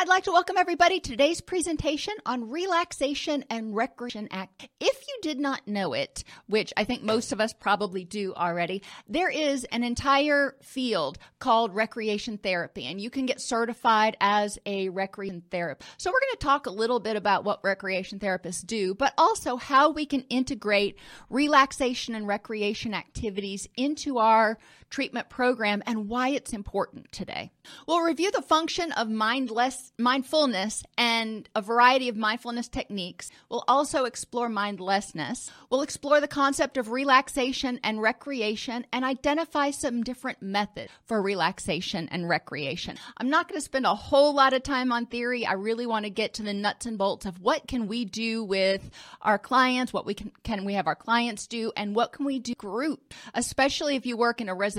I'd like to welcome everybody to today's presentation on Relaxation and Recreation Act. If you did not know it, which I think most of us probably do already, there is an entire field called recreation therapy, and you can get certified as a recreation therapist. So, we're going to talk a little bit about what recreation therapists do, but also how we can integrate relaxation and recreation activities into our treatment program and why it's important today. We'll review the function of mindless mindfulness and a variety of mindfulness techniques. We'll also explore mindlessness. We'll explore the concept of relaxation and recreation and identify some different methods for relaxation and recreation. I'm not going to spend a whole lot of time on theory. I really want to get to the nuts and bolts of what can we do with our clients, what we can can we have our clients do and what can we do group, especially if you work in a residential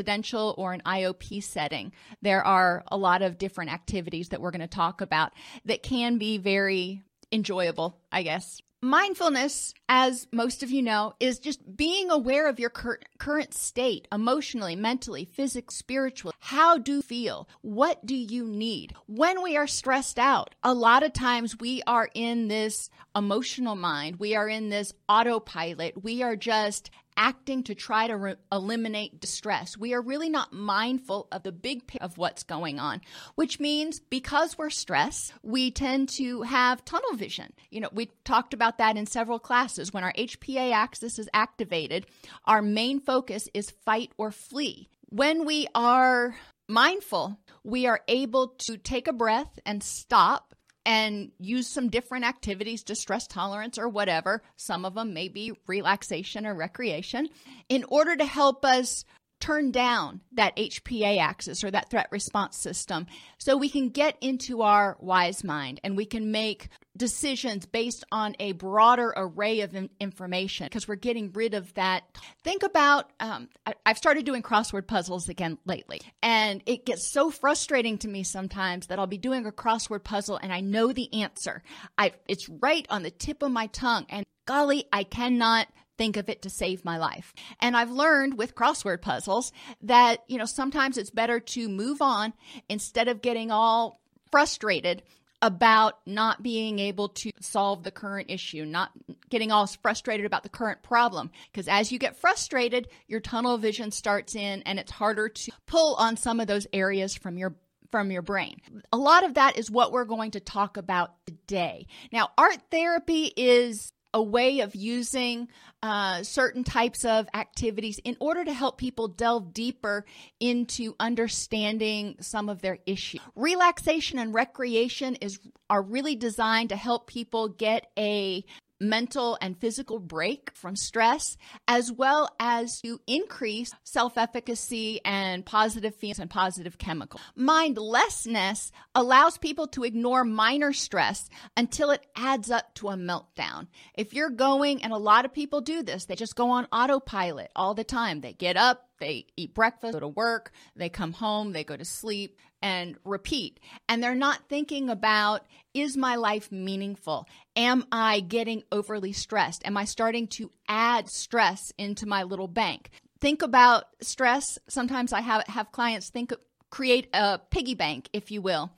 or an IOP setting. There are a lot of different activities that we're going to talk about that can be very enjoyable, I guess. Mindfulness, as most of you know, is just being aware of your cur- current state emotionally, mentally, physically, spiritually. How do you feel? What do you need? When we are stressed out, a lot of times we are in this emotional mind. We are in this autopilot. We are just acting to try to re- eliminate distress. We are really not mindful of the big picture of what's going on, which means because we're stressed, we tend to have tunnel vision. You know, we talked about that in several classes. When our HPA axis is activated, our main focus is fight or flee. When we are mindful, we are able to take a breath and stop and use some different activities to stress tolerance or whatever. Some of them may be relaxation or recreation in order to help us turn down that HPA axis or that threat response system so we can get into our wise mind and we can make decisions based on a broader array of information because we're getting rid of that. Think about, um, I, I've started doing crossword puzzles again lately, and it gets so frustrating to me sometimes that I'll be doing a crossword puzzle and I know the answer. I, it's right on the tip of my tongue, and golly, I cannot think of it to save my life. And I've learned with crossword puzzles that, you know, sometimes it's better to move on instead of getting all frustrated about not being able to solve the current issue, not getting all frustrated about the current problem. Because as you get frustrated, your tunnel vision starts in and it's harder to pull on some of those areas from your from your brain. A lot of that is what we're going to talk about today. Now, art therapy is a way of using uh, certain types of activities in order to help people delve deeper into understanding some of their issues. Relaxation and recreation is are really designed to help people get a mental and physical break from stress, as well as to increase self efficacy and positive feelings and positive chemicals. Mindlessness allows people to ignore minor stress until it adds up to a meltdown. If you're going, and a lot of people do this, they just go on autopilot all the time. They get up, they eat breakfast, go to work, they come home, they go to sleep, and repeat. And they're not thinking about is my life meaningful? Am I getting overly stressed? Am I starting to add stress into my little bank? Think about stress. Sometimes I have, have clients think create a piggy bank, if you will,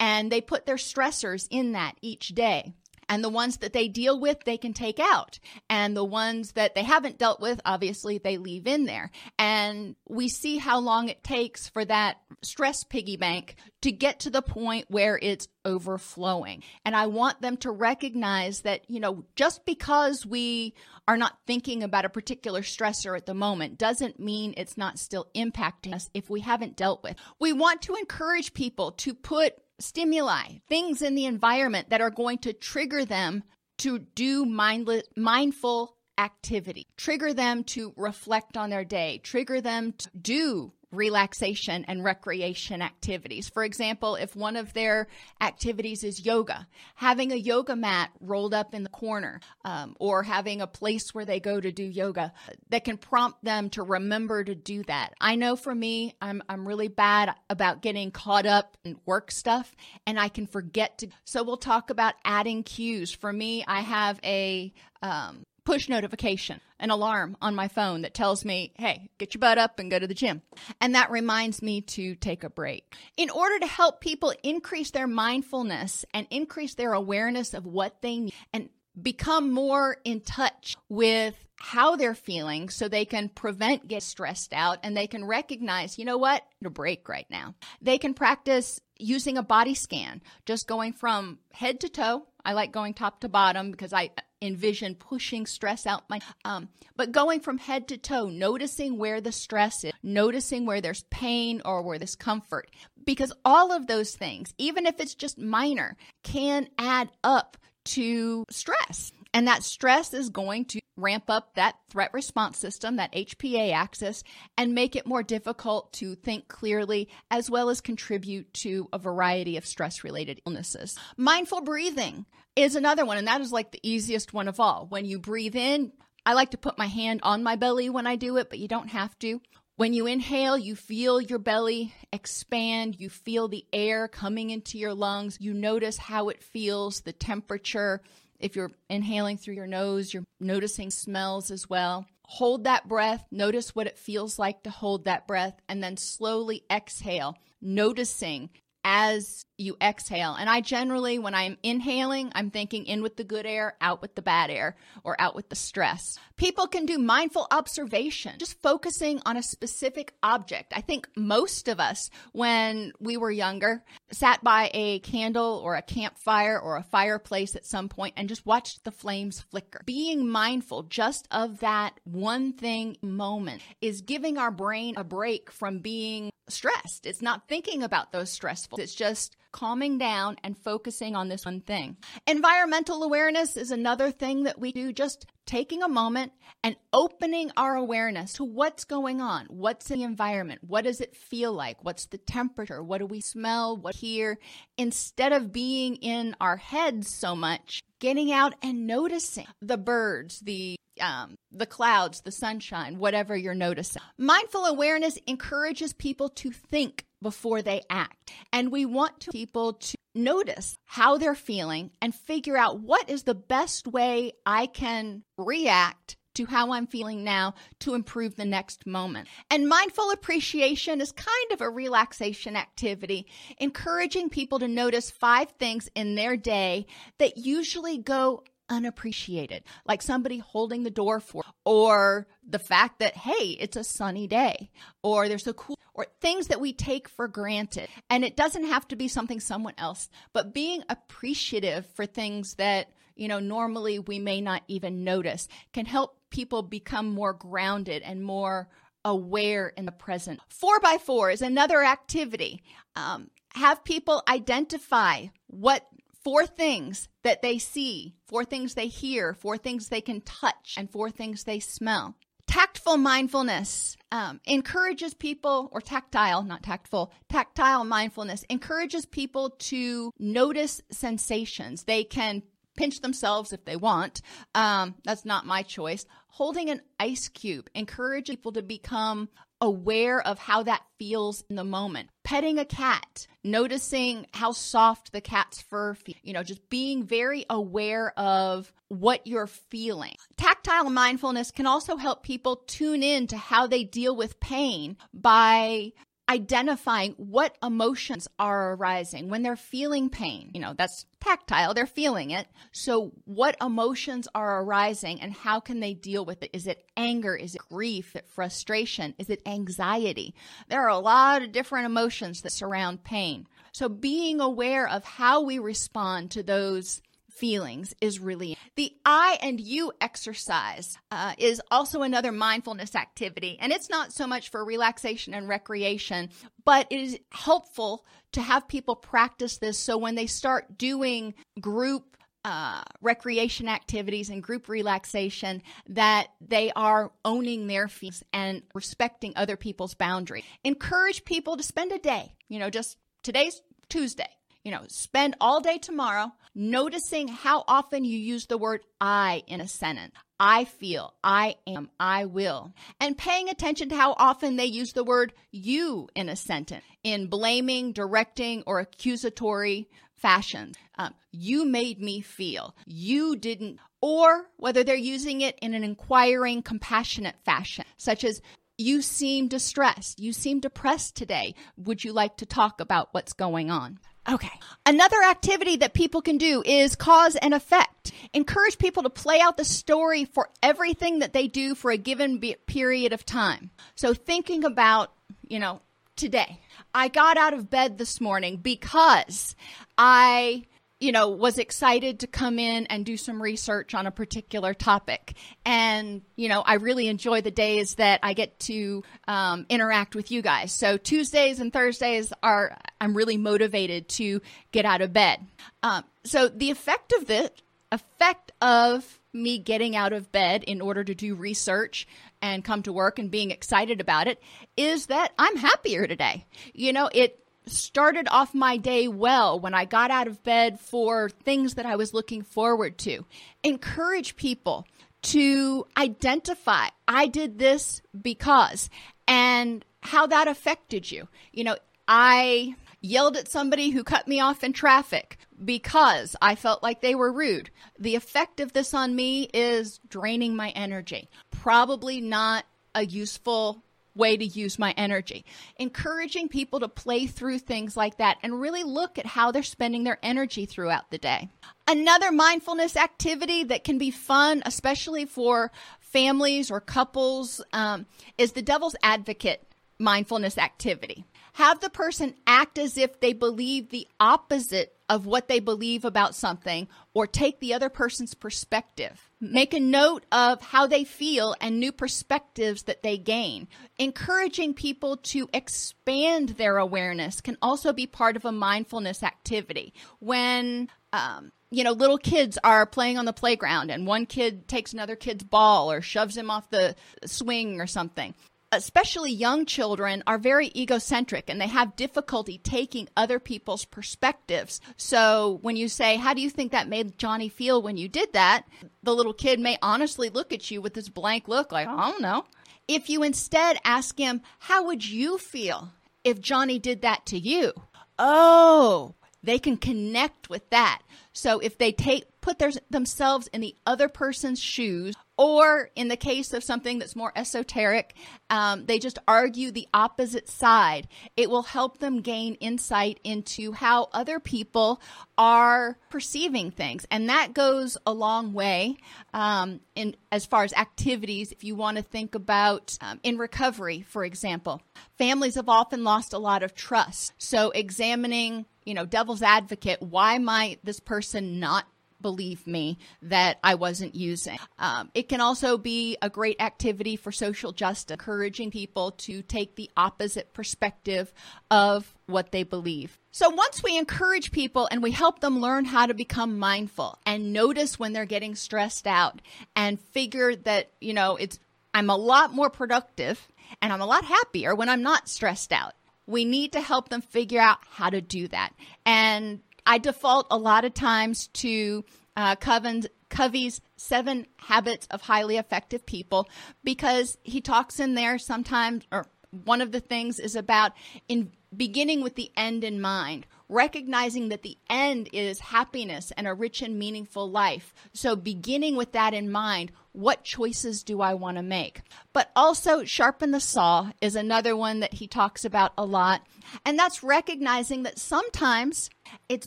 and they put their stressors in that each day. And the ones that they deal with, they can take out. And the ones that they haven't dealt with, obviously, they leave in there. And we see how long it takes for that stress piggy bank to get to the point where it's overflowing. And I want them to recognize that, you know, just because we are not thinking about a particular stressor at the moment doesn't mean it's not still impacting us if we haven't dealt with. We want to encourage people to put stimuli, things in the environment that are going to trigger them to do mindless, mindful activity, trigger them to reflect on their day, trigger them to do relaxation and recreation activities. For example, if one of their activities is yoga, having a yoga mat rolled up in the corner um, or having a place where they go to do yoga that can prompt them to remember to do that. I know for me, I'm, I'm really bad about getting caught up in work stuff and I can forget to. So we'll talk about adding cues. For me, I have a um, push notification, an alarm on my phone that tells me, hey, get your butt up and go to the gym. And that reminds me to take a break. In order to help people increase their mindfulness and increase their awareness of what they need and become more in touch with how they're feeling so they can prevent get stressed out and they can recognize, you know what, a break right now. They can practice using a body scan, just going from head to toe. I like going top to bottom because I envision pushing stress out my um but going from head to toe noticing where the stress is noticing where there's pain or where there's comfort. Because all of those things even if it's just minor can add up to stress. And that stress is going to ramp up that threat response system, that HPA axis, and make it more difficult to think clearly, as well as contribute to a variety of stress related illnesses. Mindful breathing is another one, and that is like the easiest one of all. When you breathe in, I like to put my hand on my belly when I do it, but you don't have to. When you inhale, you feel your belly expand. You feel the air coming into your lungs. You notice how it feels, the temperature, if you're inhaling through your nose, you're noticing smells as well. Hold that breath. Notice what it feels like to hold that breath and then slowly exhale, noticing as you exhale. And I generally, when I'm inhaling, I'm thinking in with the good air, out with the bad air, or out with the stress. People can do mindful observation, just focusing on a specific object. I think most of us, when we were younger, sat by a candle or a campfire or a fireplace at some point and just watched the flames flicker. Being mindful just of that one thing moment is giving our brain a break from being stressed. It's not thinking about those stressful. It's just calming down and focusing on this one thing. Environmental awareness is another thing that we do, just taking a moment and opening our awareness to what's going on. What's in the environment? What does it feel like? What's the temperature? What do we smell? What hear? Instead of being in our heads so much, getting out and noticing the birds, the um, the clouds, the sunshine, whatever you're noticing. Mindful awareness encourages people to think before they act. And we want people to notice how they're feeling and figure out what is the best way I can react to how I'm feeling now to improve the next moment. And mindful appreciation is kind of a relaxation activity, encouraging people to notice five things in their day that usually go unappreciated, like somebody holding the door for, or the fact that, hey, it's a sunny day, or there's a cool, or things that we take for granted. And it doesn't have to be something someone else, but being appreciative for things that, you know, normally we may not even notice can help people become more grounded and more aware in the present. Four by four is another activity. Um, have people identify what four things that they see, four things they hear, four things they can touch, and four things they smell. Tactful mindfulness um, encourages people, or tactile, not tactful, tactile mindfulness encourages people to notice sensations. They can pinch themselves if they want. Um, that's not my choice. Holding an ice cube encourages people to become aware of how that feels in the moment. Petting a cat, noticing how soft the cat's fur feels, you know, just being very aware of what you're feeling. Tactile mindfulness can also help people tune in to how they deal with pain by identifying what emotions are arising when they're feeling pain. You know, that's tactile, they're feeling it. So, what emotions are arising and how can they deal with it? Is it anger? Is it grief? Is it frustration? Is it anxiety? There are a lot of different emotions that surround pain. So, being aware of how we respond to those feelings is really the I and you exercise uh, is also another mindfulness activity, and it's not so much for relaxation and recreation, but it is helpful to have people practice this so when they start doing group uh, recreation activities and group relaxation that they are owning their fees and respecting other people's boundaries. Encourage people to spend a day, you know, just today's Tuesday. You know, spend all day tomorrow noticing how often you use the word I in a sentence. I feel, I am, I will. And paying attention to how often they use the word you in a sentence in blaming, directing, or accusatory fashions. Um, you made me feel. You didn't. Or whether they're using it in an inquiring, compassionate fashion, such as, you seem distressed. You seem depressed today. Would you like to talk about what's going on? Okay. Another activity that people can do is cause and effect. Encourage people to play out the story for everything that they do for a given period of time. So thinking about, you know, today. I got out of bed this morning because I you know, was excited to come in and do some research on a particular topic. And, you know, I really enjoy the days that I get to um, interact with you guys. So Tuesdays and Thursdays are, I'm really motivated to get out of bed. Um, so the effect of this, effect of me getting out of bed in order to do research and come to work and being excited about it is that I'm happier today. You know, it started off my day well when I got out of bed for things that I was looking forward to. Encourage people to identify, I did this because, and how that affected you. You know, I yelled at somebody who cut me off in traffic because I felt like they were rude. The effect of this on me is draining my energy. Probably not a useful way to use my energy. Encouraging people to play through things like that and really look at how they're spending their energy throughout the day. Another mindfulness activity that can be fun, especially for families or couples, um, is the devil's advocate mindfulness activity. Have the person act as if they believe the opposite of what they believe about something or take the other person's perspective. Make a note of how they feel and new perspectives that they gain. Encouraging people to expand their awareness can also be part of a mindfulness activity. When um, you know, little kids are playing on the playground and one kid takes another kid's ball or shoves him off the swing or something especially young children, are very egocentric and they have difficulty taking other people's perspectives. So when you say, How do you think that made Johnny feel when you did that? The little kid may honestly look at you with this blank look, like, I don't know. If you instead ask him, How would you feel if Johnny did that to you? Oh, they can connect with that. So if they take put their, themselves in the other person's shoes, or in the case of something that's more esoteric, um, they just argue the opposite side. It will help them gain insight into how other people are perceiving things, and that goes a long way um, in as far as activities. If you want to think about um, in recovery, for example, families have often lost a lot of trust. So examining you know, devil's advocate, why might this person not believe me that I wasn't using. Um, it can also be a great activity for social justice, encouraging people to take the opposite perspective of what they believe. So once we encourage people and we help them learn how to become mindful and notice when they're getting stressed out and figure that, you know, it's I'm a lot more productive and I'm a lot happier when I'm not stressed out. We need to help them figure out how to do that. And I default a lot of times to uh, Coven's, Covey's Seven Habits of Highly Effective People because he talks in there sometimes, or one of the things is about in beginning with the end in mind, recognizing that the end is happiness and a rich and meaningful life. So, beginning with that in mind, what choices do I want to make? But also, sharpen the saw is another one that he talks about a lot. And that's recognizing that sometimes it's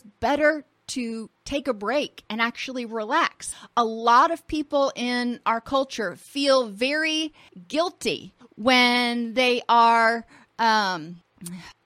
better to take a break and actually relax. A lot of people in our culture feel very guilty when they are um,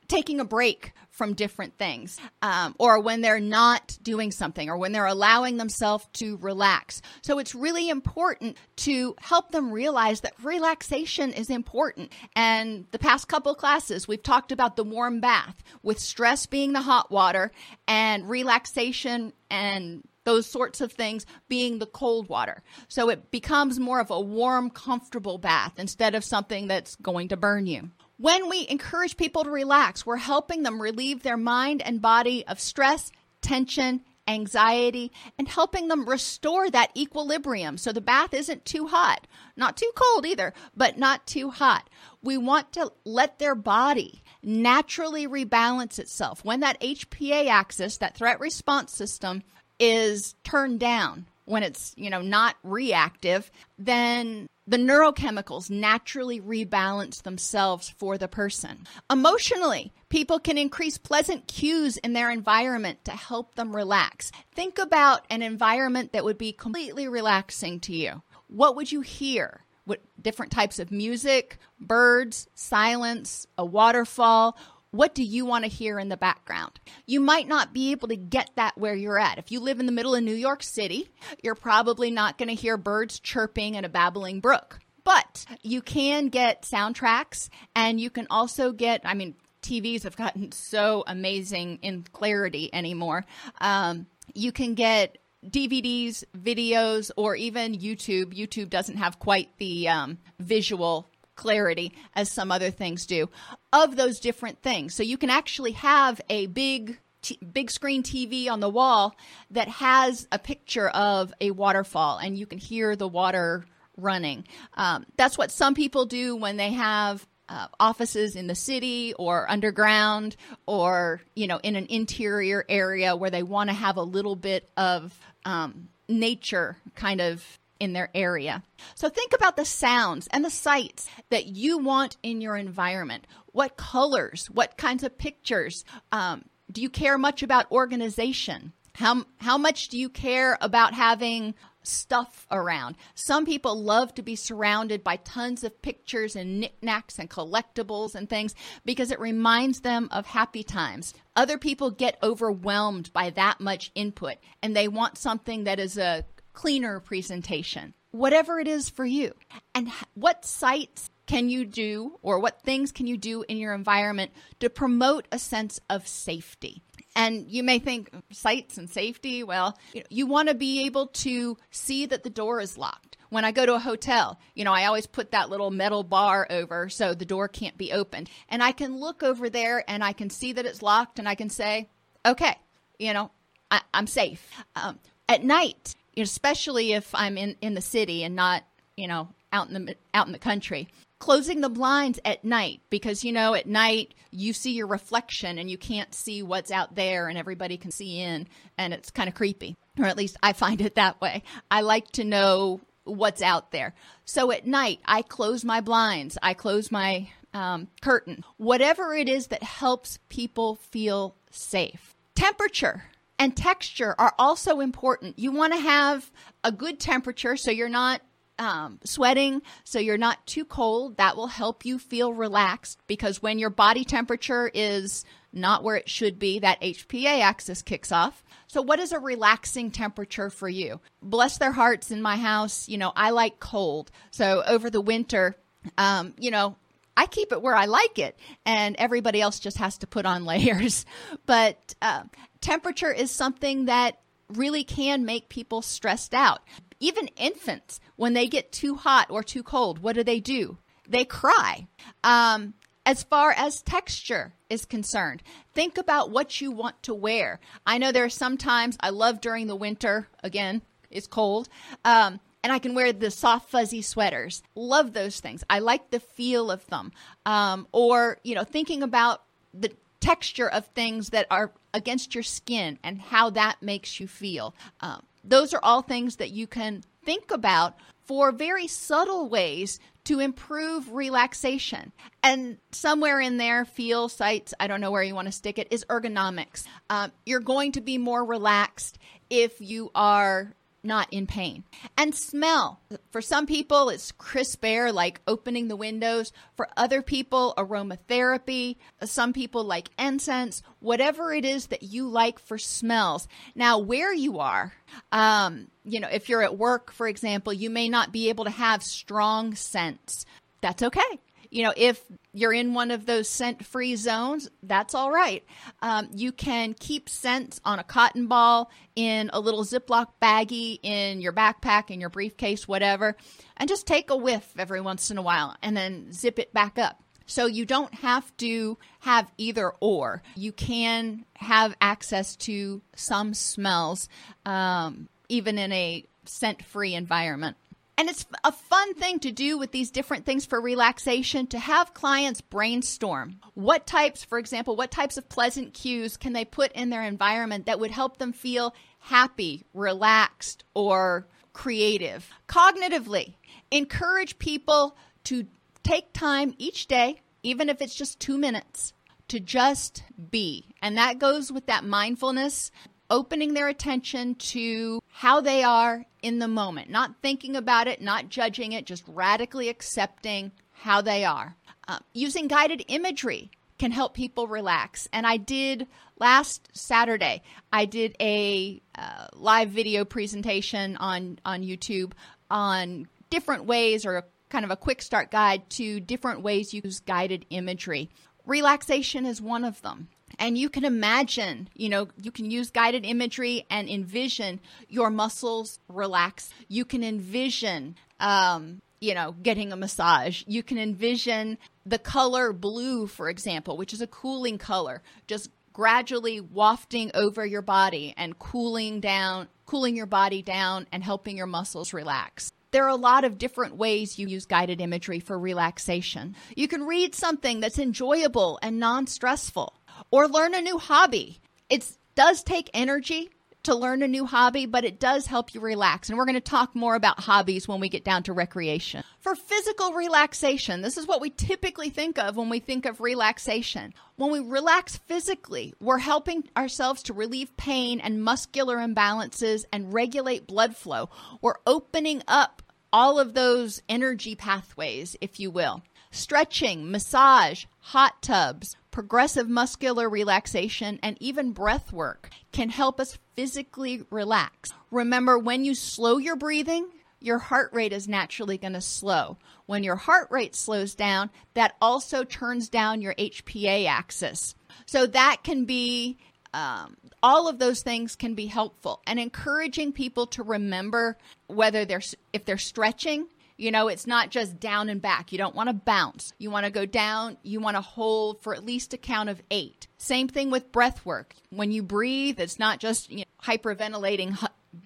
taking a break from different things, um, or when they're not doing something, or when they're allowing themselves to relax. So it's really important to help them realize that relaxation is important. And the past couple classes, we've talked about the warm bath, with stress being the hot water, and relaxation and those sorts of things being the cold water. So it becomes more of a warm, comfortable bath instead of something that's going to burn you. When we encourage people to relax, we're helping them relieve their mind and body of stress, tension, anxiety, and helping them restore that equilibrium so the bath isn't too hot, not too cold either, but not too hot. We want to let their body naturally rebalance itself. When that HPA axis, that threat response system, is turned down, when it's, you know, not reactive, then the neurochemicals naturally rebalance themselves for the person. Emotionally, people can increase pleasant cues in their environment to help them relax. Think about an environment that would be completely relaxing to you. What would you hear? What different types of music, birds, silence, a waterfall? What do you want to hear in the background? You might not be able to get that where you're at. If you live in the middle of New York City, you're probably not going to hear birds chirping and a babbling brook. But you can get soundtracks and you can also get, I mean, TVs have gotten so amazing in clarity anymore. Um, you can get DVDs, videos, or even YouTube. YouTube doesn't have quite the um, visual clarity as some other things do of those different things. So you can actually have a big T- big screen TV on the wall that has a picture of a waterfall and you can hear the water running. Um, that's what some people do when they have uh, offices in the city or underground or you know in an interior area where they want to have a little bit of um, nature kind of in their area. So think about the sounds and the sights that you want in your environment. What colors? What kinds of pictures? Um, do you care much about organization? How, how much do you care about having stuff around? Some people love to be surrounded by tons of pictures and knickknacks and collectibles and things because it reminds them of happy times. Other people get overwhelmed by that much input and they want something that is a cleaner presentation, whatever it is for you. And what sights can you do or what things can you do in your environment to promote a sense of safety? And you may think sights and safety, well, you, know, you want to be able to see that the door is locked. When I go to a hotel, you know, I always put that little metal bar over so the door can't be opened. And I can look over there and I can see that it's locked and I can say, okay, you know, I, am safe. Um, at night, especially if I'm in, in the city and not, you know, out in the out in the country. Closing the blinds at night because you know at night you see your reflection and you can't see what's out there and everybody can see in and it's kind of creepy. Or at least I find it that way. I like to know what's out there. So at night I close my blinds, I close my um, curtain, whatever it is that helps people feel safe. Temperature and texture are also important. You want to have a good temperature so you're not um, sweating, so you're not too cold. That will help you feel relaxed because when your body temperature is not where it should be, that HPA axis kicks off. So, what is a relaxing temperature for you? Bless their hearts in my house. You know, I like cold. So, over the winter, um, you know, I keep it where I like it, and everybody else just has to put on layers. But uh, temperature is something that really can make people stressed out. Even infants, when they get too hot or too cold, what do they do? They cry. Um, as far as texture is concerned, think about what you want to wear. I know there are some times I love during the winter, again, it's cold. Um, and I can wear the soft, fuzzy sweaters. Love those things. I like the feel of them. Um, or, you know, thinking about the texture of things that are against your skin and how that makes you feel. Um, those are all things that you can think about for very subtle ways to improve relaxation. And somewhere in there, feel sights, I don't know where you want to stick it, is ergonomics. Um, you're going to be more relaxed if you are not in pain. And smell. For some people, it's crisp air, like opening the windows. For other people, aromatherapy. Some people like incense. Whatever it is that you like for smells. Now, where you are, um, you know, if you're at work, for example, you may not be able to have strong scents. That's okay You know, if you're in one of those scent free zones, that's all right. Um, you can keep scents on a cotton ball, in a little Ziploc baggie, in your backpack, in your briefcase, whatever, and just take a whiff every once in a while and then zip it back up. So you don't have to have either or. You can have access to some smells, um, even in a scent free environment. And it's a fun thing to do with these different things for relaxation to have clients brainstorm. What types, for example, what types of pleasant cues can they put in their environment that would help them feel happy, relaxed, or creative? Cognitively, encourage people to take time each day, even if it's just two minutes, to just be. And that goes with that mindfulness opening their attention to how they are in the moment, not thinking about it, not judging it, just radically accepting how they are. Uh, using guided imagery can help people relax. And I did last Saturday, I did a uh, live video presentation on, on YouTube on different ways or kind of a quick start guide to different ways you use guided imagery. Relaxation is one of them. And you can imagine, you know, you can use guided imagery and envision your muscles relax. You can envision, um, you know, getting a massage. You can envision the color blue, for example, which is a cooling color, just gradually wafting over your body and cooling down, cooling your body down and helping your muscles relax. There are a lot of different ways you use guided imagery for relaxation. You can read something that's enjoyable and non stressful or learn a new hobby. It does take energy to learn a new hobby, but it does help you relax. And we're going to talk more about hobbies when we get down to recreation. For physical relaxation, this is what we typically think of when we think of relaxation. When we relax physically, we're helping ourselves to relieve pain and muscular imbalances and regulate blood flow. We're opening up all of those energy pathways, if you will. Stretching, massage, hot tubs, progressive muscular relaxation, and even breath work can help us physically relax. Remember, when you slow your breathing, your heart rate is naturally going to slow. When your heart rate slows down, that also turns down your HPA axis. So that can be um, all of those things can be helpful and encouraging people to remember whether they're if they're stretching you know, it's not just down and back. You don't want to bounce. You want to go down. You want to hold for at least a count of eight. Same thing with breath work. When you breathe, it's not just you know, hyperventilating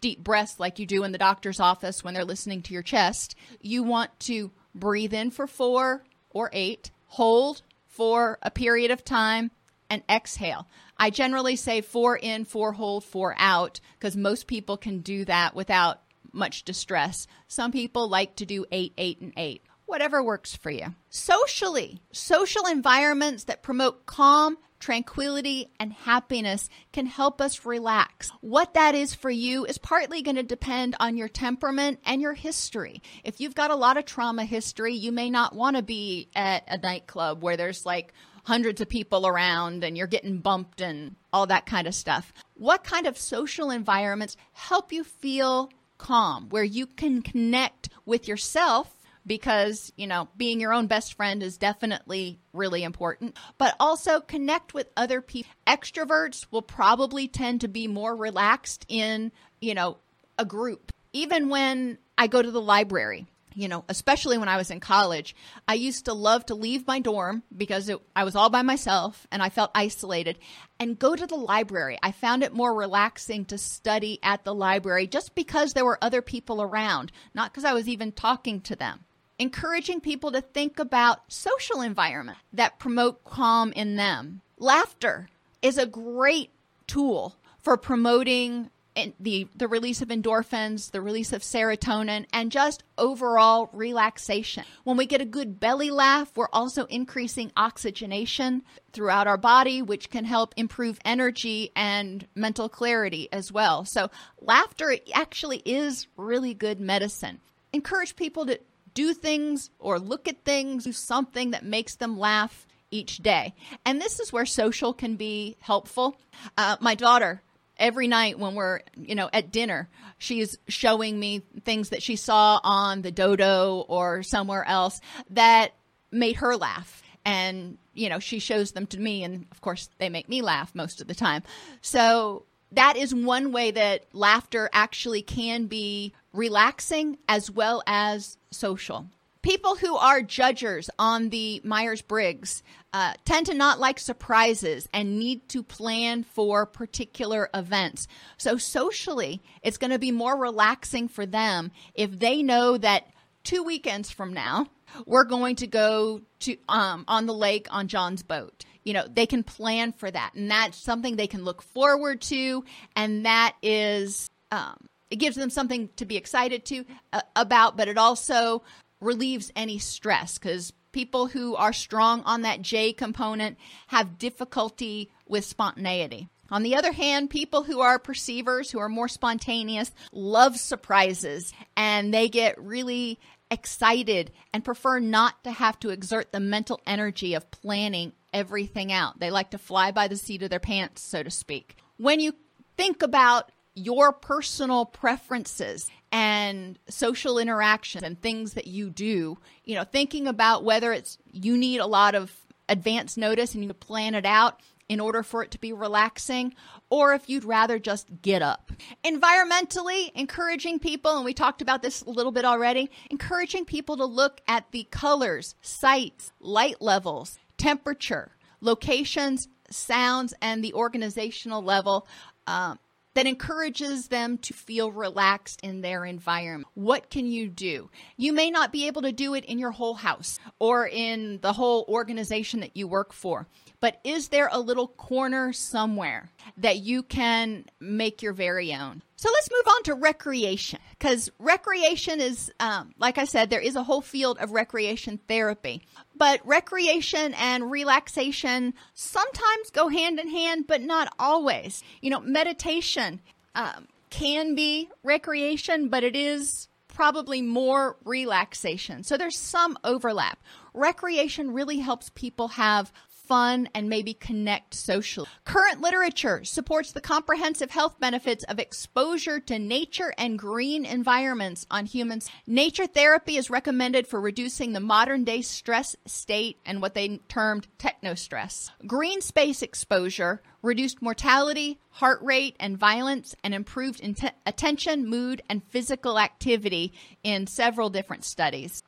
deep breaths like you do in the doctor's office when they're listening to your chest. You want to breathe in for four or eight, hold for a period of time, and exhale. I generally say four in, four hold, four out because most people can do that without much distress. Some people like to do eight, eight, and eight. Whatever works for you. Socially, social environments that promote calm, tranquility, and happiness can help us relax. What that is for you is partly going to depend on your temperament and your history. If you've got a lot of trauma history, you may not want to be at a nightclub where there's like hundreds of people around and you're getting bumped and all that kind of stuff. What kind of social environments help you feel calm, where you can connect with yourself because, you know, being your own best friend is definitely really important, but also connect with other people. Extroverts will probably tend to be more relaxed in, you know, a group. Even when I go to the library, you know, especially when I was in college, I used to love to leave my dorm because it, I was all by myself and I felt isolated and go to the library. I found it more relaxing to study at the library just because there were other people around, not because I was even talking to them. Encouraging people to think about social environment that promote calm in them. Laughter is a great tool for promoting the the release of endorphins, the release of serotonin, and just overall relaxation. When we get a good belly laugh, we're also increasing oxygenation throughout our body, which can help improve energy and mental clarity as well. So, laughter actually is really good medicine. Encourage people to do things or look at things, do something that makes them laugh each day. And this is where social can be helpful. Uh, my daughter every night when we're you know at dinner she's showing me things that she saw on the dodo or somewhere else that made her laugh. And, you know, she shows them to me, and of course, they make me laugh most of the time. So that is one way that laughter actually can be relaxing as well as social. People who are judgers on the Myers Briggs uh, tend to not like surprises and need to plan for particular events. So, socially, it's going to be more relaxing for them if they know that two weekends from now, we're going to go to um, on the lake on John's boat. You know, they can plan for that, and that's something they can look forward to, and that is um, it gives them something to be excited to uh, about, but it also relieves any stress because people who are strong on that J component have difficulty with spontaneity. On the other hand, people who are perceivers, who are more spontaneous, love surprises and they get really excited and prefer not to have to exert the mental energy of planning everything out. They like to fly by the seat of their pants, so to speak. When you think about your personal preferences and social interactions and things that you do, you know, thinking about whether it's you need a lot of advance notice and you plan it out in order for it to be relaxing, or if you'd rather just get up. Environmentally, encouraging people, and we talked about this a little bit already, encouraging people to look at the colors, sights, light levels, temperature, locations, sounds, and the organizational level. Um, that encourages them to feel relaxed in their environment. What can you do? You may not be able to do it in your whole house or in the whole organization that you work for, but is there a little corner somewhere that you can make your very own? So let's move on to recreation because recreation is, um, like I said, there is a whole field of recreation therapy. But recreation and relaxation sometimes go hand in hand, but not always. You know, meditation um, can be recreation, but it is probably more relaxation. So there's some overlap. Recreation really helps people have fun, and maybe connect socially. Current literature supports the comprehensive health benefits of exposure to nature and green environments on humans. Nature therapy is recommended for reducing the modern day stress state and what they termed techno stress. Green space exposure reduced mortality, heart rate, and violence, and improved attention, mood, and physical activity in several different studies.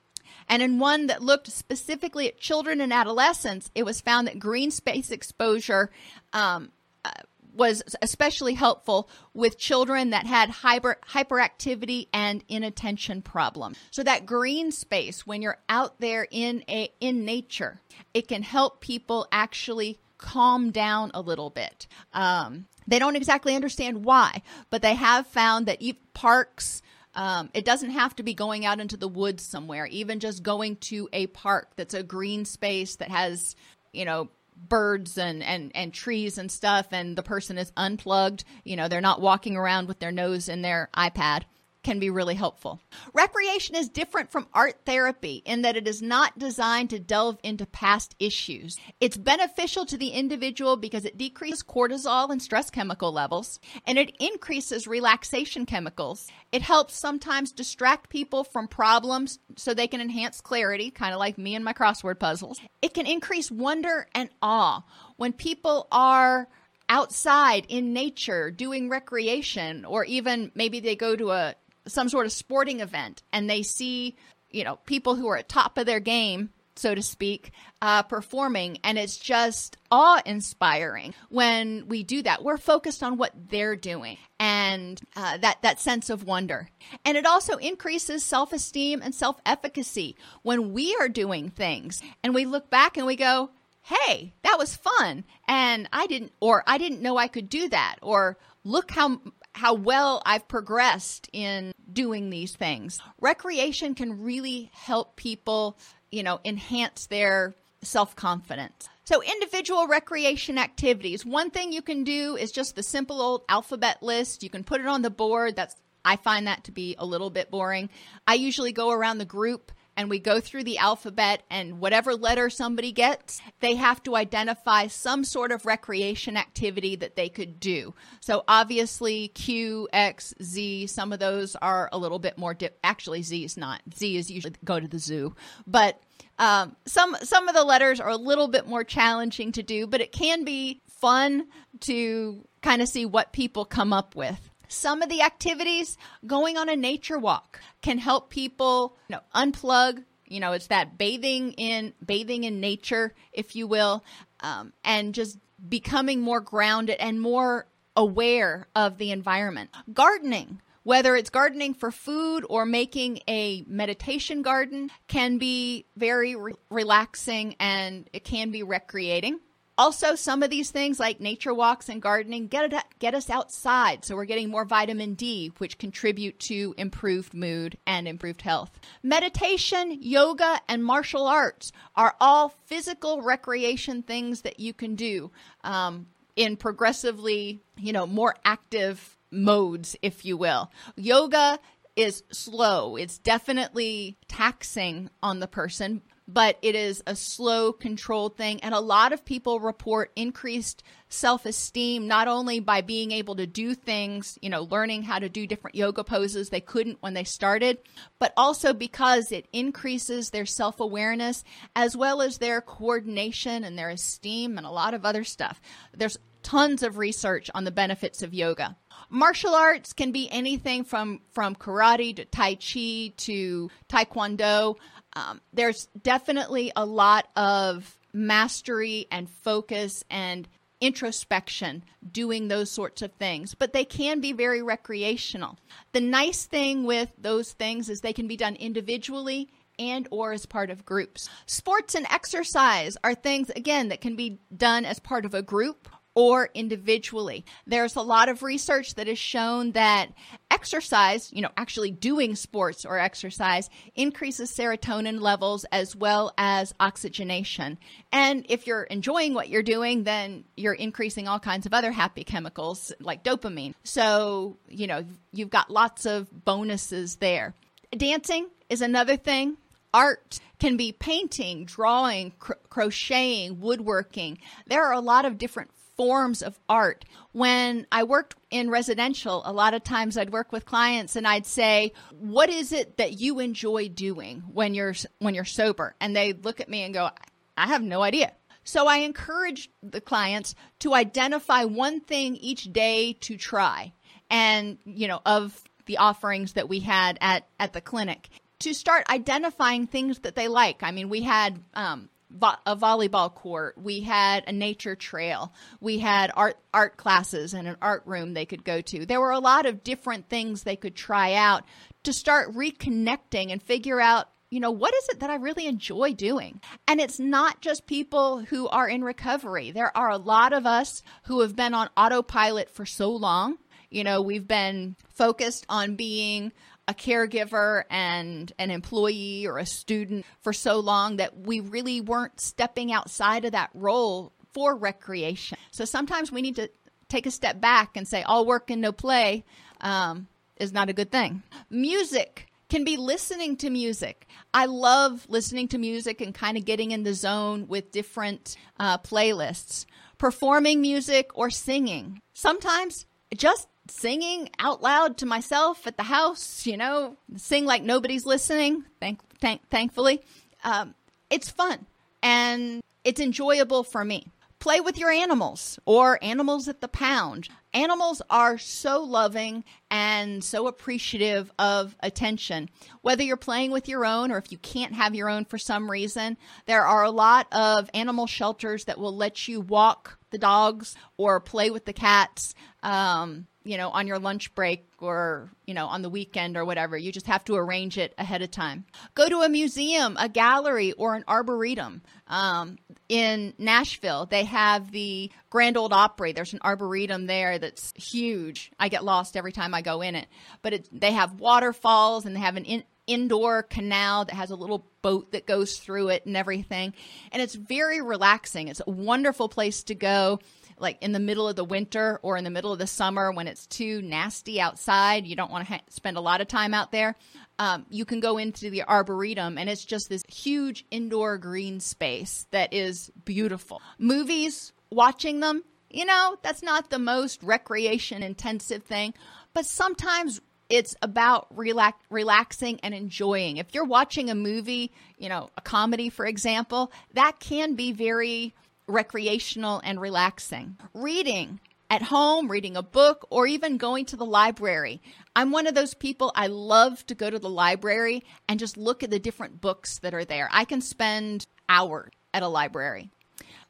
And in one that looked specifically at children and adolescents, it was found that green space exposure um, uh, was especially helpful with children that had hyper hyperactivity and inattention problems. So that green space when you're out there in a in nature, it can help people actually calm down a little bit. Um, they don't exactly understand why, but they have found that parks um, it doesn't have to be going out into the woods somewhere, even just going to a park that's a green space that has, you know, birds and, and, and trees and stuff, and the person is unplugged. You know, they're not walking around with their nose in their iPad can be really helpful. Recreation is different from art therapy in that it is not designed to delve into past issues. It's beneficial to the individual because it decreases cortisol and stress chemical levels and it increases relaxation chemicals. It helps sometimes distract people from problems so they can enhance clarity, kind of like me and my crossword puzzles. It can increase wonder and awe when people are outside in nature doing recreation or even maybe they go to a some sort of sporting event and they see, you know, people who are at top of their game, so to speak, uh, performing, and it's just awe inspiring when we do that. We're focused on what they're doing and uh, that that sense of wonder, and it also increases self esteem and self efficacy when we are doing things and we look back and we go, "Hey, that was fun," and I didn't, or I didn't know I could do that, or look how how well I've progressed in doing these things. Recreation can really help people, you know, enhance their self confidence. So, individual recreation activities. One thing you can do is just the simple old alphabet list. You can put it on the board. That's I find that to be a little bit boring. I usually go around the group and we go through the alphabet, and whatever letter somebody gets, they have to identify some sort of recreation activity that they could do. So obviously, Q, X, Z, some of those are a little bit more. Actually, Z is not. Z is usually go to the zoo, but um, some some of the letters are a little bit more challenging to do, but it can be fun to kind of see what people come up with. Some of the activities, going on a nature walk, can help people you know, unplug. You know, it's that bathing in bathing in nature, if you will, um, and just becoming more grounded and more aware of the environment. Gardening, whether it's gardening for food or making a meditation garden, can be very re- relaxing and it can be recreating. Also, some of these things like nature walks and gardening get, it, get us outside. So we're getting more vitamin D, which contribute to improved mood and improved health. Meditation, yoga, and martial arts are all physical recreation things that you can do um, in progressively, you know, more active modes, if you will. Yoga is slow. It's definitely taxing on the person, but it is a slow, controlled thing. And a lot of people report increased self esteem, not only by being able to do things, you know, learning how to do different yoga poses they couldn't when they started, but also because it increases their self awareness as well as their coordination and their esteem and a lot of other stuff. There's tons of research on the benefits of yoga. Martial arts can be anything from from karate to tai chi to taekwondo. Um, there's definitely a lot of mastery and focus and introspection doing those sorts of things, but they can be very recreational. The nice thing with those things is they can be done individually and or as part of groups. Sports and exercise are things again that can be done as part of a group or individually. There's a lot of research that has shown that exercise, you know, actually doing sports or exercise increases serotonin levels as well as oxygenation. And if you're enjoying what you're doing, then you're increasing all kinds of other happy chemicals like dopamine. So, you know, you've got lots of bonuses there. Dancing is another thing. Art can be painting, drawing, cr- crocheting, woodworking. There are a lot of different forms of art. When I worked in residential, a lot of times I'd work with clients and I'd say, "What is it that you enjoy doing when you're when you're sober?" And they look at me and go, "I have no idea." So I encourage the clients to identify one thing each day to try. And, you know, of the offerings that we had at, at the clinic to start identifying things that they like. I mean, we had um, vo- a volleyball court. We had a nature trail. We had art art classes and an art room they could go to. There were a lot of different things they could try out to start reconnecting and figure out you know, what is it that I really enjoy doing? And it's not just people who are in recovery. There are a lot of us who have been on autopilot for so long. You know, we've been focused on being a caregiver and an employee or a student for so long that we really weren't stepping outside of that role for recreation. So sometimes we need to take a step back and say, all work and no play um, is not a good thing. Music can be listening to music. I love listening to music and kind of getting in the zone with different uh, playlists. Performing music or singing. Sometimes just singing out loud to myself at the house, you know, sing like nobody's listening, thank, thank, thankfully. Um, it's fun and it's enjoyable for me. Play with your animals or animals at the pound. Animals are so loving and so appreciative of attention. Whether you're playing with your own or if you can't have your own for some reason, there are a lot of animal shelters that will let you walk the dogs or play with the cats. Um, you know, on your lunch break or, you know, on the weekend or whatever. You just have to arrange it ahead of time. Go to a museum, a gallery, or an arboretum. Um, in Nashville, they have the Grand Ole Opry. There's an arboretum there that's huge. I get lost every time I go in it. But it, they have waterfalls and they have an in, indoor canal that has a little boat that goes through it and everything. And it's very relaxing. It's a wonderful place to go like in the middle of the winter or in the middle of the summer when it's too nasty outside. You don't want to ha- spend a lot of time out there. Um, you can go into the arboretum and it's just this huge indoor green space that is beautiful. Movies, watching them, you know, that's not the most recreation intensive thing, but sometimes it's about relax, relaxing and enjoying. If you're watching a movie, you know, a comedy, for example, that can be very recreational and relaxing. Reading at home, reading a book, or even going to the library. I'm one of those people, I love to go to the library and just look at the different books that are there. I can spend hours at a library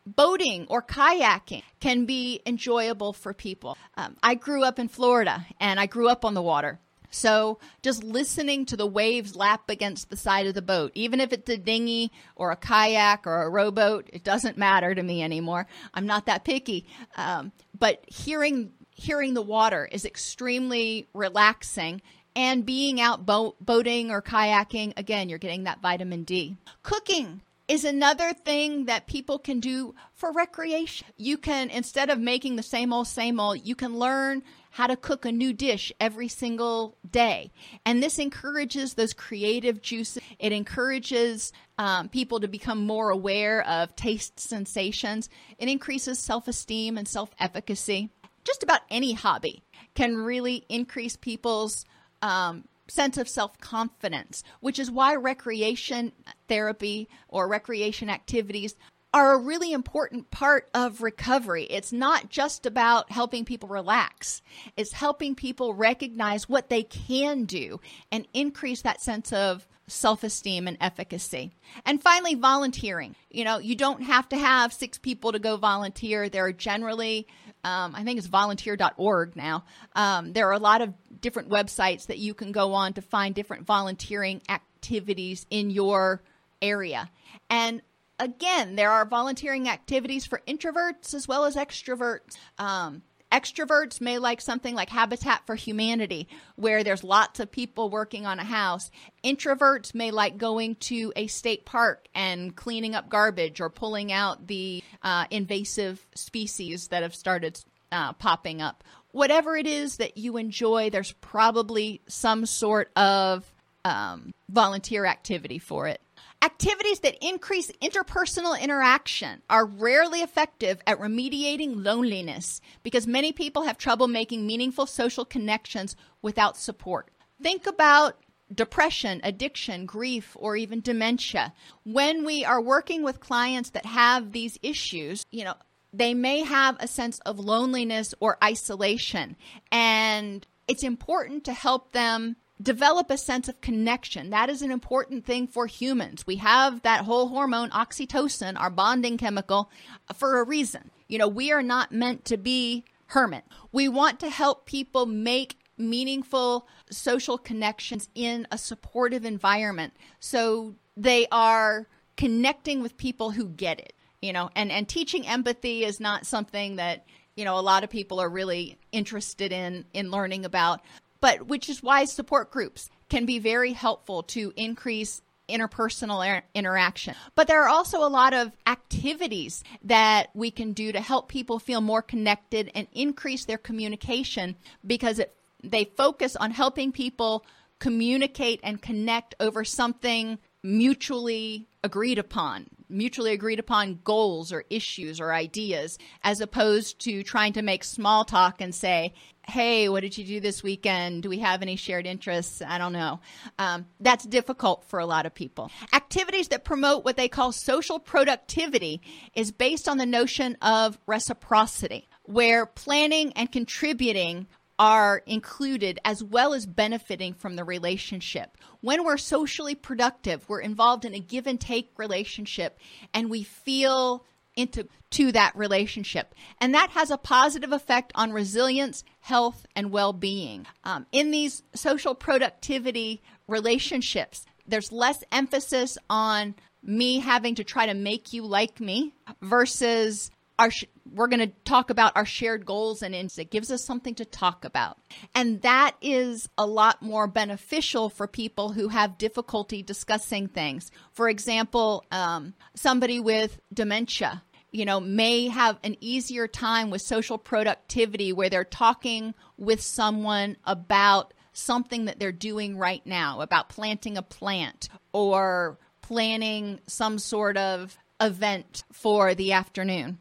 boating or kayaking can be enjoyable for people. Um, I grew up in Florida and I grew up on the water. So just listening to the waves lap against the side of the boat, even if it's a dinghy or a kayak or a rowboat, it doesn't matter to me anymore. I'm not that picky. Um, but hearing hearing the water is extremely relaxing. And being out boat, boating or kayaking, again, you're getting that vitamin D. Cooking is another thing that people can do for recreation. You can, instead of making the same old, same old, you can learn how to cook a new dish every single day. And this encourages those creative juices. It encourages um, people to become more aware of taste sensations. It increases self esteem and self efficacy. Just about any hobby can really increase people's um, sense of self confidence, which is why recreation therapy or recreation activities are a really important part of recovery. It's not just about helping people relax, it's helping people recognize what they can do and increase that sense of self esteem and efficacy. And finally, volunteering. You know, you don't have to have six people to go volunteer. There are generally, um, I think it's volunteer.org now. Um, there are a lot of different websites that you can go on to find different volunteering activities in your area. And again, there are volunteering activities for introverts as well as extroverts. Um, extroverts may like something like Habitat for Humanity, where there's lots of people working on a house. Introverts may like going to a state park and cleaning up garbage or pulling out the uh, invasive species that have started uh, popping up. Whatever it is that you enjoy, there's probably some sort of um, volunteer activity for it. Activities that increase interpersonal interaction are rarely effective at remediating loneliness because many people have trouble making meaningful social connections without support. Think about depression, addiction, grief, or even dementia. When we are working with clients that have these issues, you know, they may have a sense of loneliness or isolation. And it's important to help them develop a sense of connection. That is an important thing for humans. We have that whole hormone, oxytocin, our bonding chemical, for a reason. You know, we are not meant to be hermit. We want to help people make meaningful social connections in a supportive environment so they are connecting with people who get it you know and and teaching empathy is not something that you know a lot of people are really interested in in learning about but which is why support groups can be very helpful to increase interpersonal er- interaction. But there are also a lot of activities that we can do to help people feel more connected and increase their communication because it, they focus on helping people communicate and connect over something mutually agreed upon, mutually agreed upon goals or issues or ideas, as opposed to trying to make small talk and say, hey, what did you do this weekend? Do we have any shared interests? I don't know. Um, that's difficult for a lot of people. Activities that promote what they call social productivity is based on the notion of reciprocity, where planning and contributing are included as well as benefiting from the relationship. When we're socially productive, we're involved in a give and take relationship and we feel into to that relationship. And that has a positive effect on resilience, health, and well being. Um, in these social productivity relationships, there's less emphasis on me having to try to make you like me versus our we're going to talk about our shared goals and ends. it gives us something to talk about and that is a lot more beneficial for people who have difficulty discussing things for example um, somebody with dementia you know, may have an easier time with social productivity where they're talking with someone about something that they're doing right now, about planting a plant or planning some sort of event for the afternoon.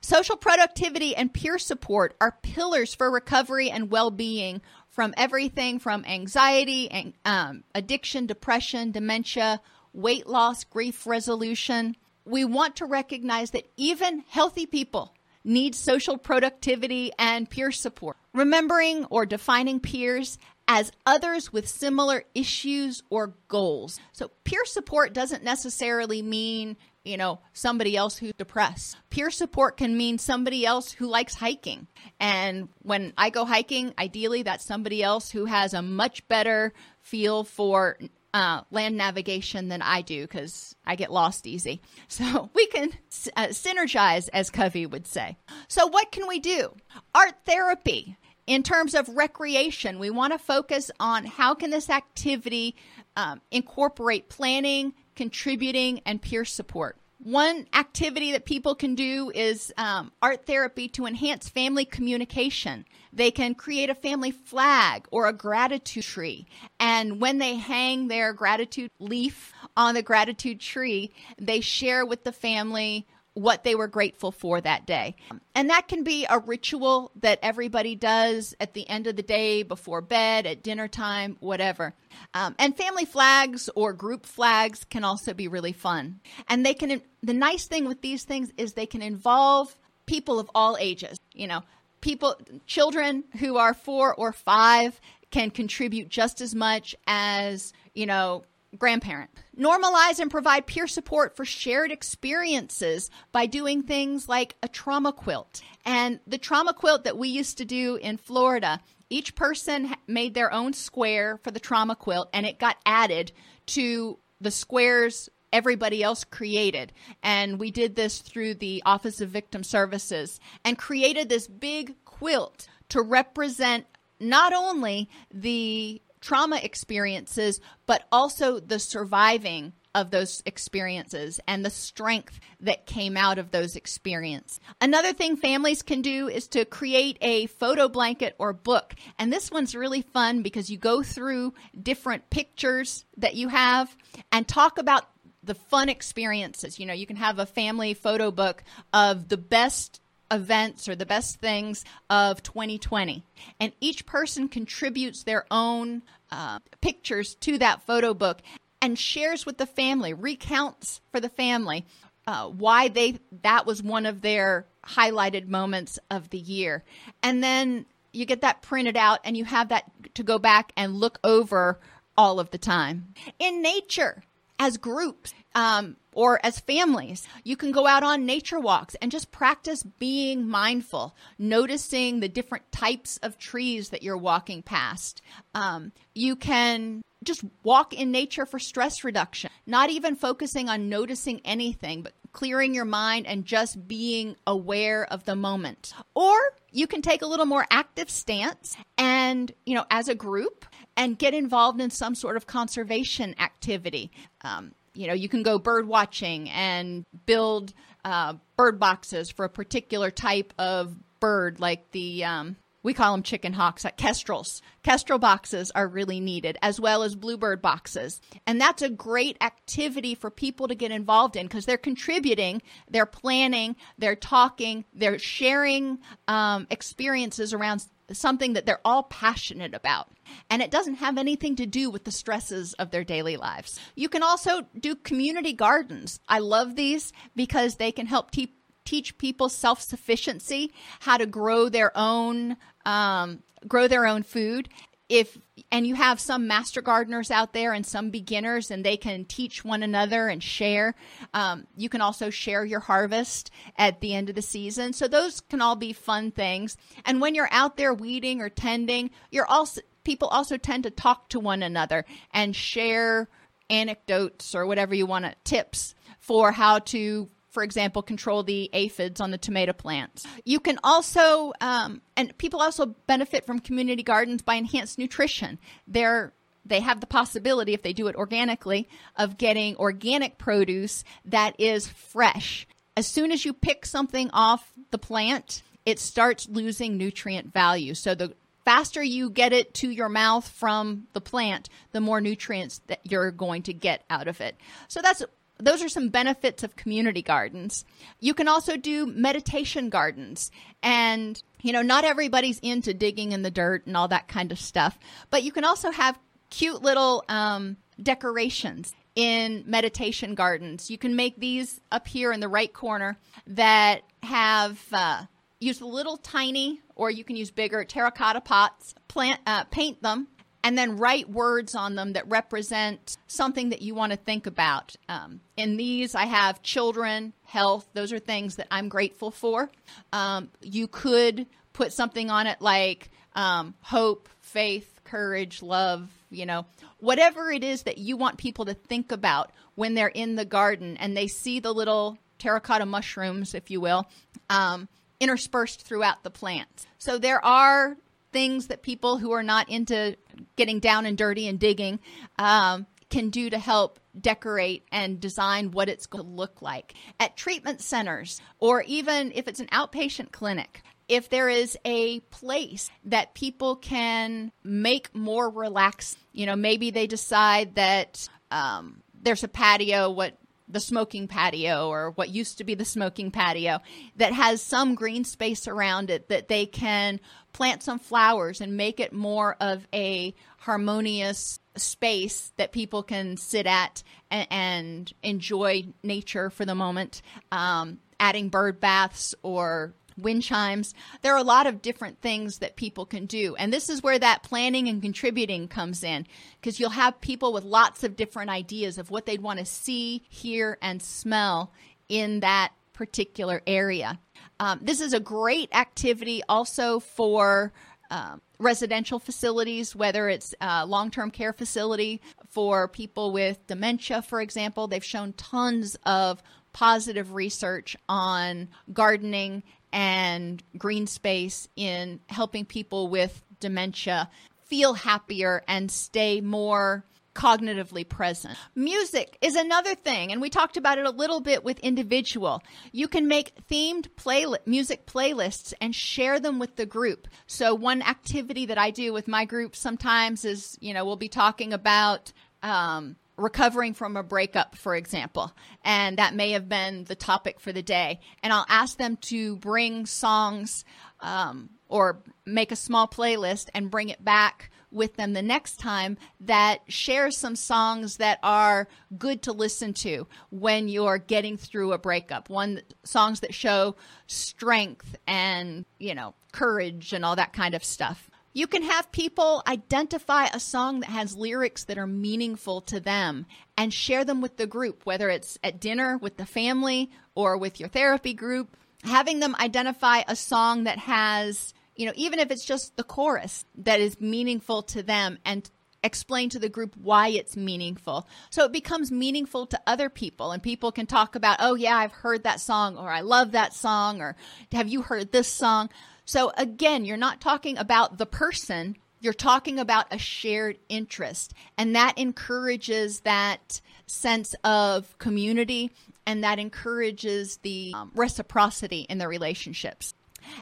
Social productivity and peer support are pillars for recovery and well being from everything from anxiety, and, um, addiction, depression, dementia, weight loss, grief resolution. We want to recognize that even healthy people need social productivity and peer support. Remembering or defining peers as others with similar issues or goals. So, peer support doesn't necessarily mean you know, somebody else who's depressed. Peer support can mean somebody else who likes hiking. And when I go hiking, ideally that's somebody else who has a much better feel for uh, land navigation than I do because I get lost easy. So we can uh, synergize, as Covey would say. So, what can we do? Art therapy. In terms of recreation, we want to focus on how can this activity um, incorporate planning, contributing, and peer support. One activity that people can do is um, art therapy to enhance family communication. They can create a family flag or a gratitude tree. And when they hang their gratitude leaf on the gratitude tree, they share with the family what they were grateful for that day. And that can be a ritual that everybody does at the end of the day, before bed, at dinner time, whatever. Um, and family flags or group flags can also be really fun. And they can, the nice thing with these things is they can involve people of all ages. You know, people, children who are four or five can contribute just as much as, you know, grandparent. Normalize and provide peer support for shared experiences by doing things like a trauma quilt. And the trauma quilt that we used to do in Florida, each person made their own square for the trauma quilt and it got added to the squares everybody else created. And we did this through the Office of Victim Services and created this big quilt to represent not only the trauma experiences, but also the surviving of those experiences and the strength that came out of those experiences. Another thing families can do is to create a photo blanket or book. And this one's really fun because you go through different pictures that you have and talk about the fun experiences. You know, you can have a family photo book of the best events or the best things of 2020. And each person contributes their own uh, pictures to that photo book and shares with the family, recounts for the family uh, why they that was one of their highlighted moments of the year. And then you get that printed out and you have that to go back and look over all of the time. In nature, as groups, um, or as families. You can go out on nature walks and just practice being mindful, noticing the different types of trees that you're walking past. Um, you can just walk in nature for stress reduction, not even focusing on noticing anything, but clearing your mind and just being aware of the moment. Or you can take a little more active stance and, you know, as a group and get involved in some sort of conservation activity. Um, you know, you can go bird watching and build uh, bird boxes for a particular type of bird, like the um, we call them chicken hawks, like kestrels. Kestrel boxes are really needed, as well as bluebird boxes. And that's a great activity for people to get involved in because they're contributing, they're planning, they're talking, they're sharing um, experiences around something that they're all passionate about. And it doesn't have anything to do with the stresses of their daily lives. You can also do community gardens. I love these because they can help te- teach people self sufficiency, how to grow their own. Um, grow their own food. If and you have some master gardeners out there and some beginners and they can teach one another and share. Um, you can also share your harvest at the end of the season. So those can all be fun things. And when you're out there weeding or tending you're also people also tend to talk to one another and share anecdotes or whatever you want to tips for how to for example, control the aphids on the tomato plants. You can also, um, and people also benefit from community gardens by enhanced nutrition. They're they have the possibility, if they do it organically, of getting organic produce that is fresh as soon as you pick something off the plant, it starts losing nutrient value. So the faster you get it to your mouth from the plant, the more nutrients that you're going to get out of it. So that's those are some benefits of community gardens. You can also do meditation gardens. And, you know, not everybody's into digging in the dirt and all that kind of stuff, but you can also have cute little um, decorations in meditation gardens. You can make these up here in the right corner that have uh, use little tiny, or you can use bigger terracotta pots. Plant, uh, paint them, and then write words on them that represent something that you want to think about. Um, in these, I have children, health. Those are things that I'm grateful for. Um, you could put something on it like um, hope, faith, courage, love, you know, whatever it is that you want people to think about when they're in the garden and they see the little terracotta mushrooms, if you will, um, interspersed throughout the plants. So there are things that people who are not into getting down and dirty and digging um, can do to help decorate and design what it's going to look like. At treatment centers, or even if it's an outpatient clinic, if there is a place that people can make more relaxed, you know, maybe they decide that um, there's a patio, what the smoking patio or what used to be the smoking patio that has some green space around it that they can plant some flowers and make it more of a harmonious space that people can sit at and, and enjoy nature for the moment. Um, adding bird baths or wind chimes. There are a lot of different things that people can do. And this is where that planning and contributing comes in because you'll have people with lots of different ideas of what they'd want to see, hear, and smell in that particular area. Um, this is a great activity also for um, residential facilities, whether it's long term care facility for people with dementia, for example. They've shown tons of positive research on gardening and green space in helping people with dementia feel happier and stay more cognitively present. Music is another thing, and we talked about it a little bit with individual. You can make themed play music playlists and share them with the group. So one activity that I do with my group sometimes is, you know, we'll be talking about um, recovering from a breakup, for example, and that may have been the topic for the day. And I'll ask them to bring songs um, or make a small playlist and bring it back with them the next time that shares some songs that are good to listen to when you're getting through a breakup. One songs that show strength and, you know, courage and all that kind of stuff. You can have people identify a song that has lyrics that are meaningful to them and share them with the group, whether it's at dinner with the family or with your therapy group. Having them identify a song that has, you know, even if it's just the chorus that is meaningful to them and explain to the group why it's meaningful. So it becomes meaningful to other people and people can talk about, oh yeah, I've heard that song or I love that song or have you heard this song? So again, you're not talking about the person, you're talking about a shared interest. And that encourages that sense of community and that encourages the um, reciprocity in the relationships.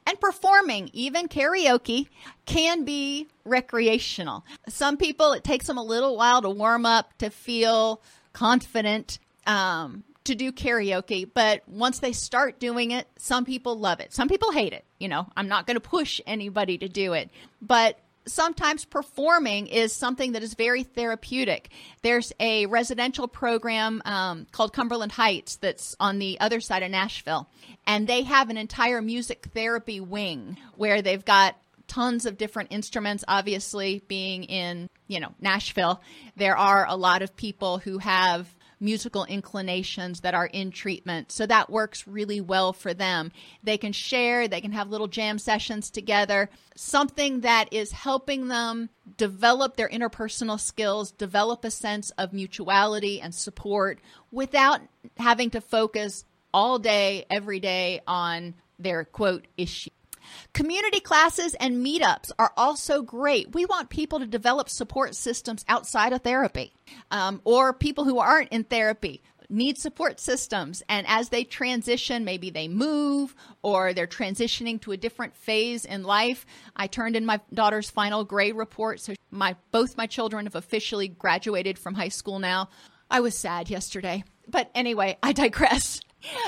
And performing, even karaoke, can be recreational. Some people, it takes them a little while to warm up, to feel confident. Um, to do karaoke, but once they start doing it, some people love it. Some people hate it. You know, I'm not going to push anybody to do it, but sometimes performing is something that is very therapeutic. There's a residential program um, called Cumberland Heights that's on the other side of Nashville, and they have an entire music therapy wing where they've got tons of different instruments obviously being in you know Nashville there are a lot of people who have musical inclinations that are in treatment. So that works really well for them. They can share, they can have little jam sessions together, something that is helping them develop their interpersonal skills, develop a sense of mutuality and support without having to focus all day, every day on their quote issue. Community classes and meetups are also great. We want people to develop support systems outside of therapy um, or people who aren't in therapy. need support systems. And as they transition, maybe they move or they're transitioning to a different phase in life. I turned in my daughter's final grade report. So my, both my children have officially graduated from high school now. I was sad yesterday. But anyway, I digress.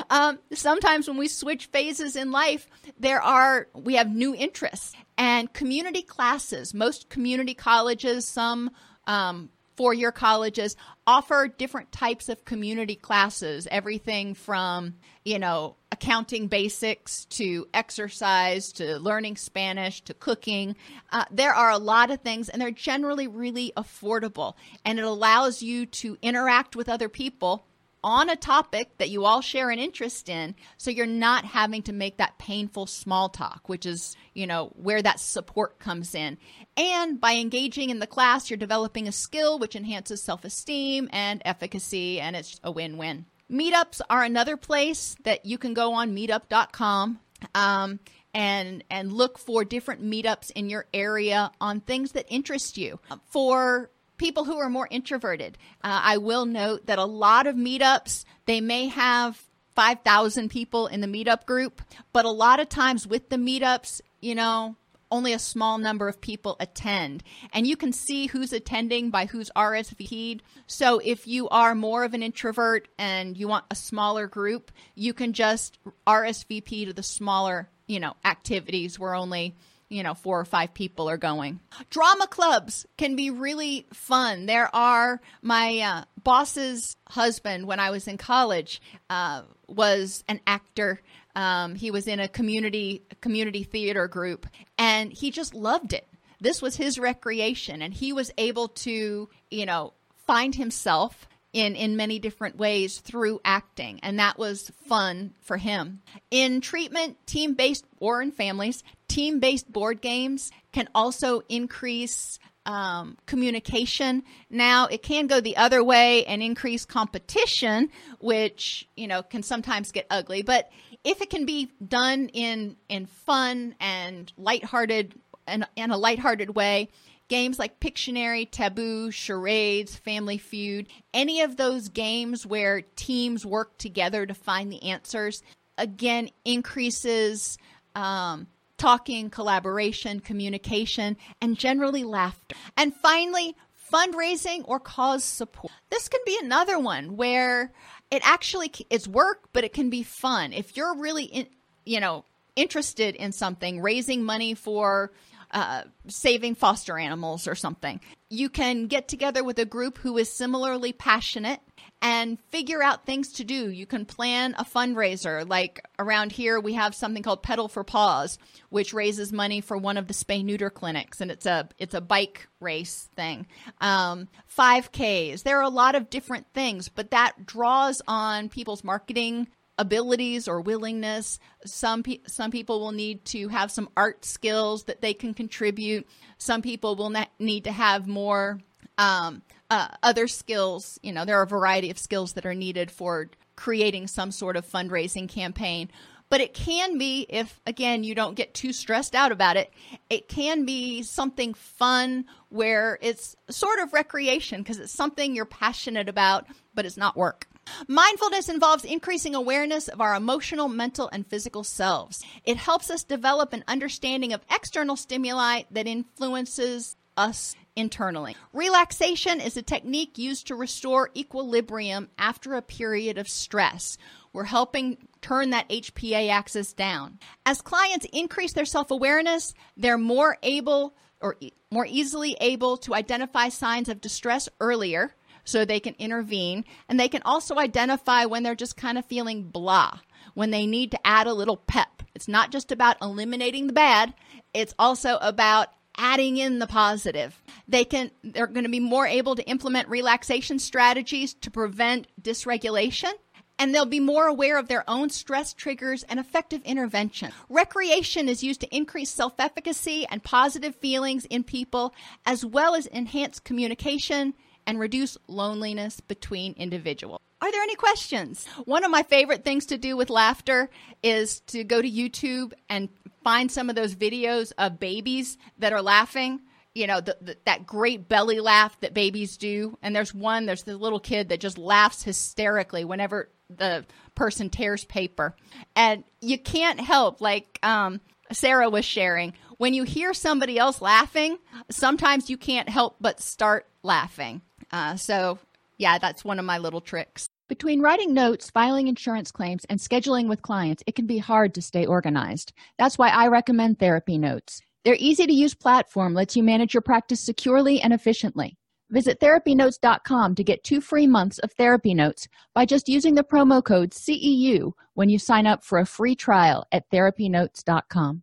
Um, sometimes when we switch phases in life, there are, we have new interests and community classes. Most community colleges, some um, four year colleges offer different types of community classes, everything from, you know, accounting basics to exercise to learning Spanish to cooking. Uh, there are a lot of things, and they're generally really affordable. And it allows you to interact with other people on a topic that you all share an interest in so you're not having to make that painful small talk which is you know where that support comes in. And by engaging in the class you're developing a skill which enhances self-esteem and efficacy and it's a win-win. Meetups are another place that you can go on meetup.com um, and and look for different meetups in your area on things that interest you. For people who are more introverted. Uh, I will note that a lot of meetups, they may have 5,000 people in the meetup group, but a lot of times with the meetups, you know, only a small number of people attend. And you can see who's attending by who's RSVP'd. So if you are more of an introvert and you want a smaller group, you can just RSVP to the smaller, you know, activities where only you know, four or five people are going. Drama clubs can be really fun. There are my uh, boss's husband when I was in college uh, was an actor. Um, he was in a community community theater group, and he just loved it. This was his recreation, and he was able to, you know, find himself in in many different ways through acting and that was fun for him. In treatment team based or in families team based board games can also increase um, communication. Now it can go the other way and increase competition which you know can sometimes get ugly. But if it can be done in in fun and lighthearted and in a lighthearted way games like Pictionary, Taboo, Charades, Family Feud, any of those games where teams work together to find the answers, again, increases um, talking, collaboration, communication, and generally laughter. And finally, fundraising or cause support. This can be another one where it actually it's work, but it can be fun. If you're really in, you know, interested in something, raising money for uh, saving foster animals or something. You can get together with a group who is similarly passionate and figure out things to do. You can plan a fundraiser. Like around here, we have something called Pedal for Paws, which raises money for one of the spay neuter clinics, and it's a it's a bike race thing. Um, 5Ks. There are a lot of different things, but that draws on people's marketing abilities or willingness. Some pe- some people will need to have some art skills that they can contribute. Some people will ne- need to have more um, uh, other skills. You know, there are a variety of skills that are needed for creating some sort of fundraising campaign. But it can be, if again you don't get too stressed out about it, it can be something fun where it's sort of recreation because it's something you're passionate about, but it's not work. Mindfulness involves increasing awareness of our emotional, mental, and physical selves. It helps us develop an understanding of external stimuli that influences us internally. Relaxation is a technique used to restore equilibrium after a period of stress. We're helping turn that HPA axis down. As clients increase their self awareness, they're more able or more easily able to identify signs of distress earlier so they can intervene. And they can also identify when they're just kind of feeling blah, when they need to add a little pep. It's not just about eliminating the bad, it's also about adding in the positive. They can they're going to be more able to implement relaxation strategies to prevent dysregulation and they'll be more aware of their own stress triggers and effective intervention. Recreation is used to increase self efficacy and positive feelings in people, as well as enhance communication, and reduce loneliness between individuals. Are there any questions? One of my favorite things to do with laughter is to go to YouTube and find some of those videos of babies that are laughing. you know the, the, that great belly laugh that babies do and there's one there's the little kid that just laughs hysterically whenever the person tears paper and you can't help like um, sarah was sharing when you hear somebody else laughing sometimes you can't help but start laughing uh, so yeah that's one of my little tricks between writing notes, filing insurance claims, and scheduling with clients, it can be hard to stay organized. That's why I recommend Therapy Notes. Their easy to use platform lets you manage your practice securely and efficiently. Visit therapynotes.com to get two free months of therapy notes by just using the promo code CEU when you sign up for a free trial at therapynotes.com.